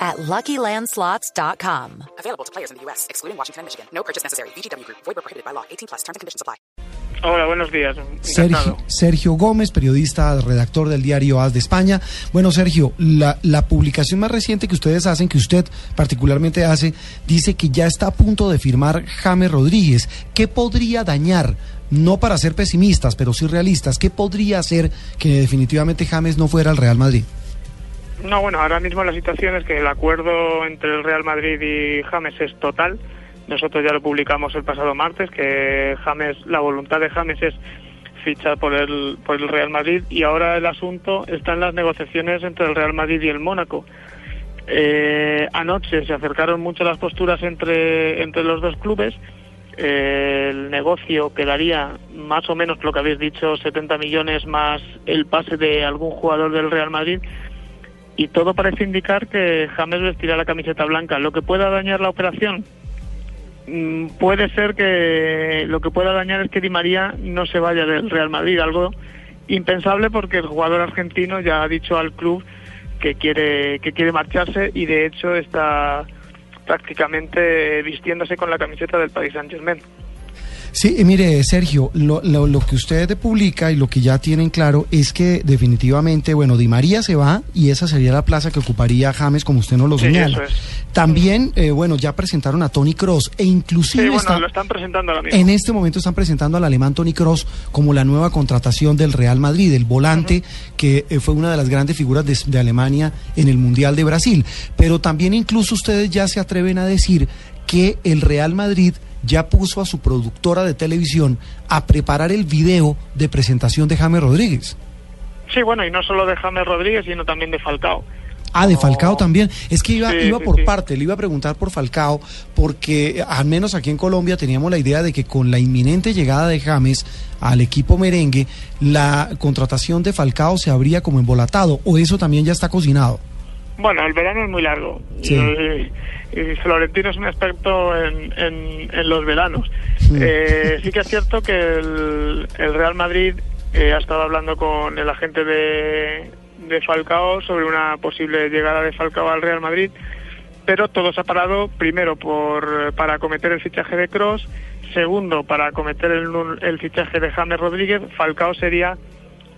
at LuckyLandSlots.com. Available to players in the U.S., excluding Washington and Michigan. No purchase necessary. VGW Group. Void where prohibited by law. 18 plus. Terms and conditions apply. Hola, buenos días. Sergio. Sergio Gómez, periodista, redactor del diario AS de España. Bueno, Sergio, la, la publicación más reciente que ustedes hacen, que usted particularmente hace, dice que ya está a punto de firmar James Rodríguez. ¿Qué podría dañar? No para ser pesimistas, pero sí realistas. ¿Qué podría hacer que definitivamente James no fuera al Real Madrid? No, bueno, ahora mismo la situación es que el acuerdo entre el Real Madrid y James es total. Nosotros ya lo publicamos el pasado martes, que James, la voluntad de James es fichar por el, por el Real Madrid y ahora el asunto está en las negociaciones entre el Real Madrid y el Mónaco. Eh, anoche se acercaron mucho las posturas entre, entre los dos clubes. Eh, el negocio quedaría más o menos lo que habéis dicho, 70 millones más el pase de algún jugador del Real Madrid y todo parece indicar que James vestirá la camiseta blanca. Lo que pueda dañar la operación mm, puede ser que lo que pueda dañar es que Di María no se vaya del Real Madrid, algo impensable porque el jugador argentino ya ha dicho al club que quiere que quiere marcharse y de hecho está prácticamente vistiéndose con la camiseta del Paris Saint-Germain. Sí, y mire, Sergio, lo, lo, lo que usted publica y lo que ya tienen claro es que definitivamente, bueno, Di María se va y esa sería la plaza que ocuparía James, como usted nos lo Sí, señala. eso es. También, eh, bueno, ya presentaron a Tony Cross e inclusive Sí, bueno, está- lo están presentando ahora mismo. en este momento están presentando al alemán Tony Cross como la nueva contratación del Real Madrid, el volante que eh, fue una de las grandes figuras de, de Alemania en el Mundial de Brasil. Pero también incluso ustedes ya se atreven a decir que el Real Madrid ya puso a su productora de televisión a preparar el video de presentación de James Rodríguez. Sí, bueno, y no solo de James Rodríguez, sino también de Falcao. Ah, de Falcao también. Es que iba, Sí, iba sí, por sí. parte, le iba a preguntar por Falcao, porque eh, al menos aquí en Colombia teníamos la idea de que con la inminente llegada de James al equipo merengue, la contratación de Falcao se habría como embolatado, o eso también ya está cocinado. Bueno, el verano es muy largo. Sí. Y, y Florentino es un experto en, en- en los veranos. Mm. Eh, sí que es cierto que el, el Real Madrid eh, ha estado hablando con el agente de, de Falcao sobre una posible llegada de Falcao al Real Madrid, pero todo se ha parado primero por para acometer el fichaje de Cross, segundo para acometer el, el fichaje de James Rodríguez. Falcao sería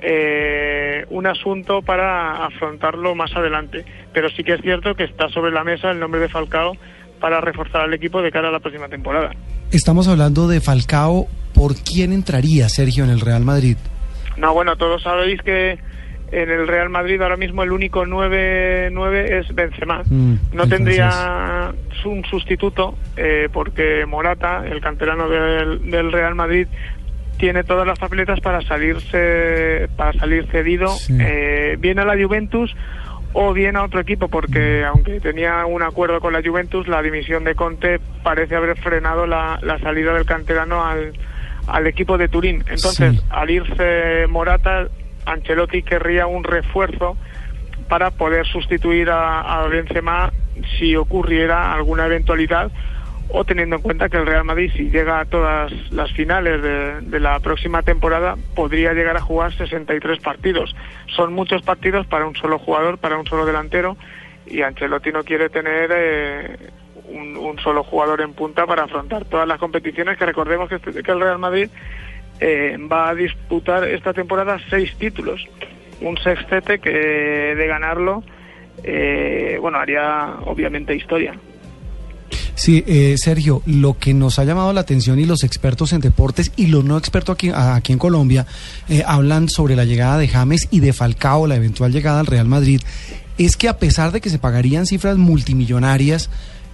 eh, un asunto para afrontarlo más adelante. Pero sí que es cierto que está sobre la mesa el nombre de Falcao para reforzar al equipo de cara a la próxima temporada. Estamos hablando de Falcao, ¿por quién entraría Sergio en el Real Madrid? No, bueno, todos sabéis que en el Real Madrid ahora mismo el único 9-9 es Benzema. Mm, no tendría un sustituto eh, porque Morata, el canterano del, del Real Madrid, tiene todas las papeletas para salirse para salir cedido Sí. eh, bien a la Juventus o bien a otro equipo porque aunque tenía un acuerdo con la Juventus la dimisión de Conte parece haber frenado la, la salida del canterano al, al equipo de Turín entonces Sí. al irse Morata Ancelotti querría un refuerzo para poder sustituir a, a Benzema si ocurriera alguna eventualidad o teniendo en cuenta que el Real Madrid si llega a todas las finales de, la próxima temporada podría llegar a jugar 63 partidos. Son muchos partidos para un solo jugador, para un solo delantero y Ancelotti no quiere tener eh, un, un solo jugador en punta para afrontar todas las competiciones que recordemos que, este- que el Real Madrid eh, va a disputar esta temporada seis títulos. Un sextete que de ganarlo, eh, bueno, haría obviamente historia. Sí, eh, Sergio, lo que nos ha llamado la atención y los expertos en deportes y los no expertos aquí, en Colombia eh, hablan sobre la llegada de James y de Falcao, la eventual llegada al Real Madrid, es que a pesar de que se pagarían cifras multimillonarias,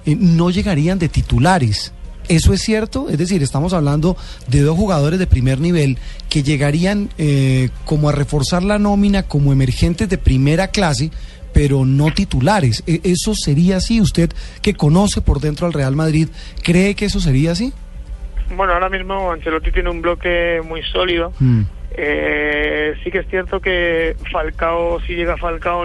eh, no llegarían de titulares. ¿Eso es cierto? Es decir, estamos hablando de dos jugadores de primer nivel que llegarían eh, como a reforzar la nómina como emergentes de primera clase, pero no titulares. ¿E- ¿Eso sería así? ¿Usted que conoce por dentro al Real Madrid, cree que eso sería así? Bueno, ahora mismo Ancelotti tiene un bloque muy sólido. Mm. Eh, sí que es cierto que Falcao, si llega Falcao,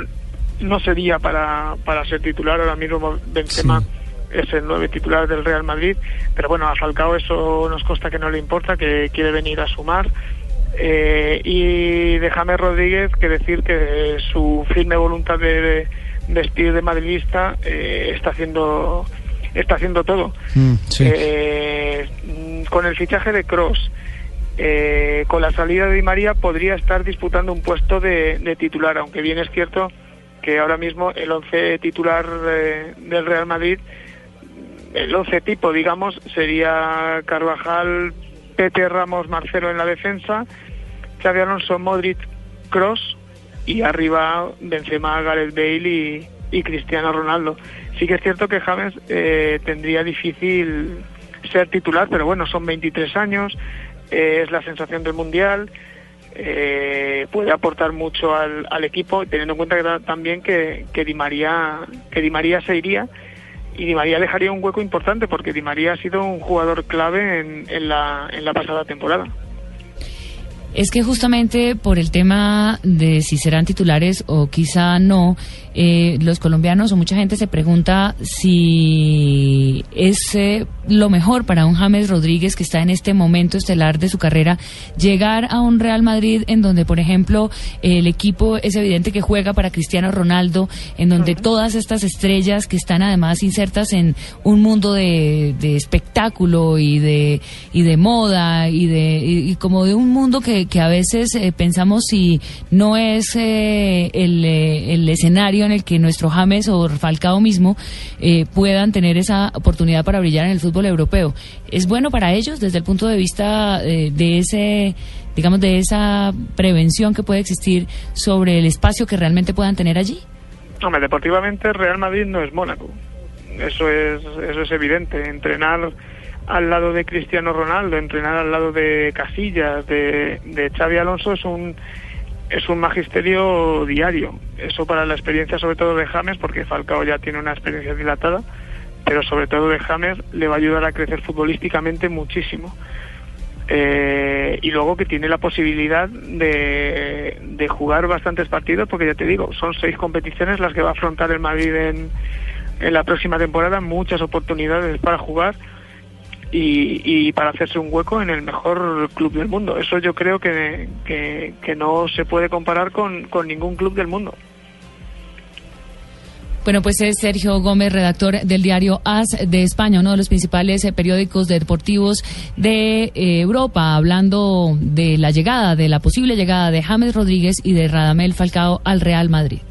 no sería para, para ser titular. Ahora mismo Benzema Sí. Es el nueve titular del Real Madrid. Pero bueno, a Falcao eso nos consta que no le importa, que quiere venir a sumar. Eh, y de James Rodríguez, que decir que su firme voluntad de, vestir de madridista eh, está haciendo está haciendo todo. Mm, sí. Eh, con el fichaje de Cross, con la salida de Di María, podría estar disputando un puesto de, de titular, aunque bien es cierto que ahora mismo el once titular eh, del Real Madrid, el once tipo, digamos, sería Carvajal, Pete Ramos, Marcelo en la defensa, Xavi Alonso, Modric, Cross y arriba Benzema, Gareth Bale y, y Cristiano Ronaldo. Sí que es cierto que James eh, tendría difícil ser titular, pero bueno, son 23 años, eh, es la sensación del Mundial, eh, puede aportar mucho al, al, equipo, teniendo en cuenta que ta- también que, que, Di María, que Di María se iría y Di María dejaría un hueco importante porque Di María ha sido un jugador clave en, en, la, en la pasada temporada. Es que justamente por el tema de si serán titulares o quizá no, eh, los colombianos o mucha gente se pregunta si es eh, lo mejor para un James Rodríguez que está en este momento estelar de su carrera llegar a un Real Madrid en donde, por ejemplo, el equipo es evidente que juega para Cristiano Ronaldo, en donde todas estas estrellas que están además insertas en un mundo de, de espectáculo y de, y de moda y, de, y, y como de un mundo que, que a veces eh, pensamos si no es eh, el, eh, el escenario en el que nuestro James o Falcao mismo puedan tener esa oportunidad para brillar en el fútbol europeo. ¿Es bueno para ellos desde el punto de vista de ese digamos de esa prevención que puede existir sobre el espacio que realmente puedan tener allí? Hombre, deportivamente Real Madrid no es Mónaco. Eso es, eso es evidente. Entrenar al lado de Cristiano Ronaldo, entrenar al lado de Casillas, de, de Xavi Alonso es un es un magisterio diario. Eso para la experiencia sobre todo de James, porque Falcao ya tiene una experiencia dilatada, pero sobre todo de James le va a ayudar a crecer futbolísticamente muchísimo. Eh, y luego que tiene la posibilidad de, de jugar bastantes partidos, porque ya te digo, son seis competiciones las que va a afrontar el Madrid en, en la próxima temporada, muchas oportunidades para jugar y, y para hacerse un hueco en el mejor club del mundo. Eso yo creo que, que, que no se puede comparar con, con ningún club del mundo. Bueno, pues es Sergio Gómez, redactor del diario AS de España, uno de los principales eh, periódicos deportivos de eh, Europa, hablando de la llegada, de la posible llegada de James Rodríguez y de Radamel Falcao al Real Madrid.